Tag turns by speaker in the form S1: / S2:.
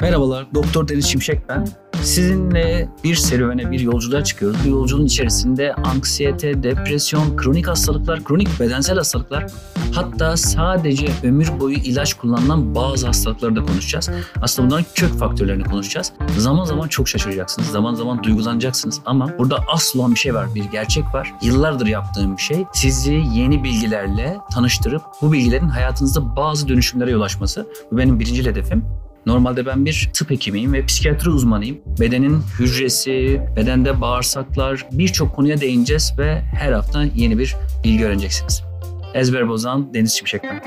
S1: Merhabalar, Doktor Deniz Şimşek ben. Sizinle bir serüvene, bir yolculuğa çıkıyoruz. Bu yolculuğun içerisinde anksiyete, depresyon, kronik hastalıklar, kronik bedensel hastalıklar, hatta sadece ömür boyu ilaç kullanılan bazı hastalıkları da konuşacağız. Aslında bunların kök faktörlerini konuşacağız. Zaman zaman çok şaşıracaksınız, zaman zaman duygulanacaksınız ama burada asıl olan bir şey var, bir gerçek var. Yıllardır yaptığım bir şey sizi yeni bilgilerle tanıştırıp bu bilgilerin hayatınızda bazı dönüşümlere yol açması. Bu benim birinci hedefim. Normalde ben bir tıp hekimiyim ve psikiyatri uzmanıyım. Bedenin hücresi, bedende bağırsaklar birçok konuya değineceğiz ve her hafta yeni bir bilgi öğreneceksiniz. Ezber Bozan, Deniz Şimşek ben.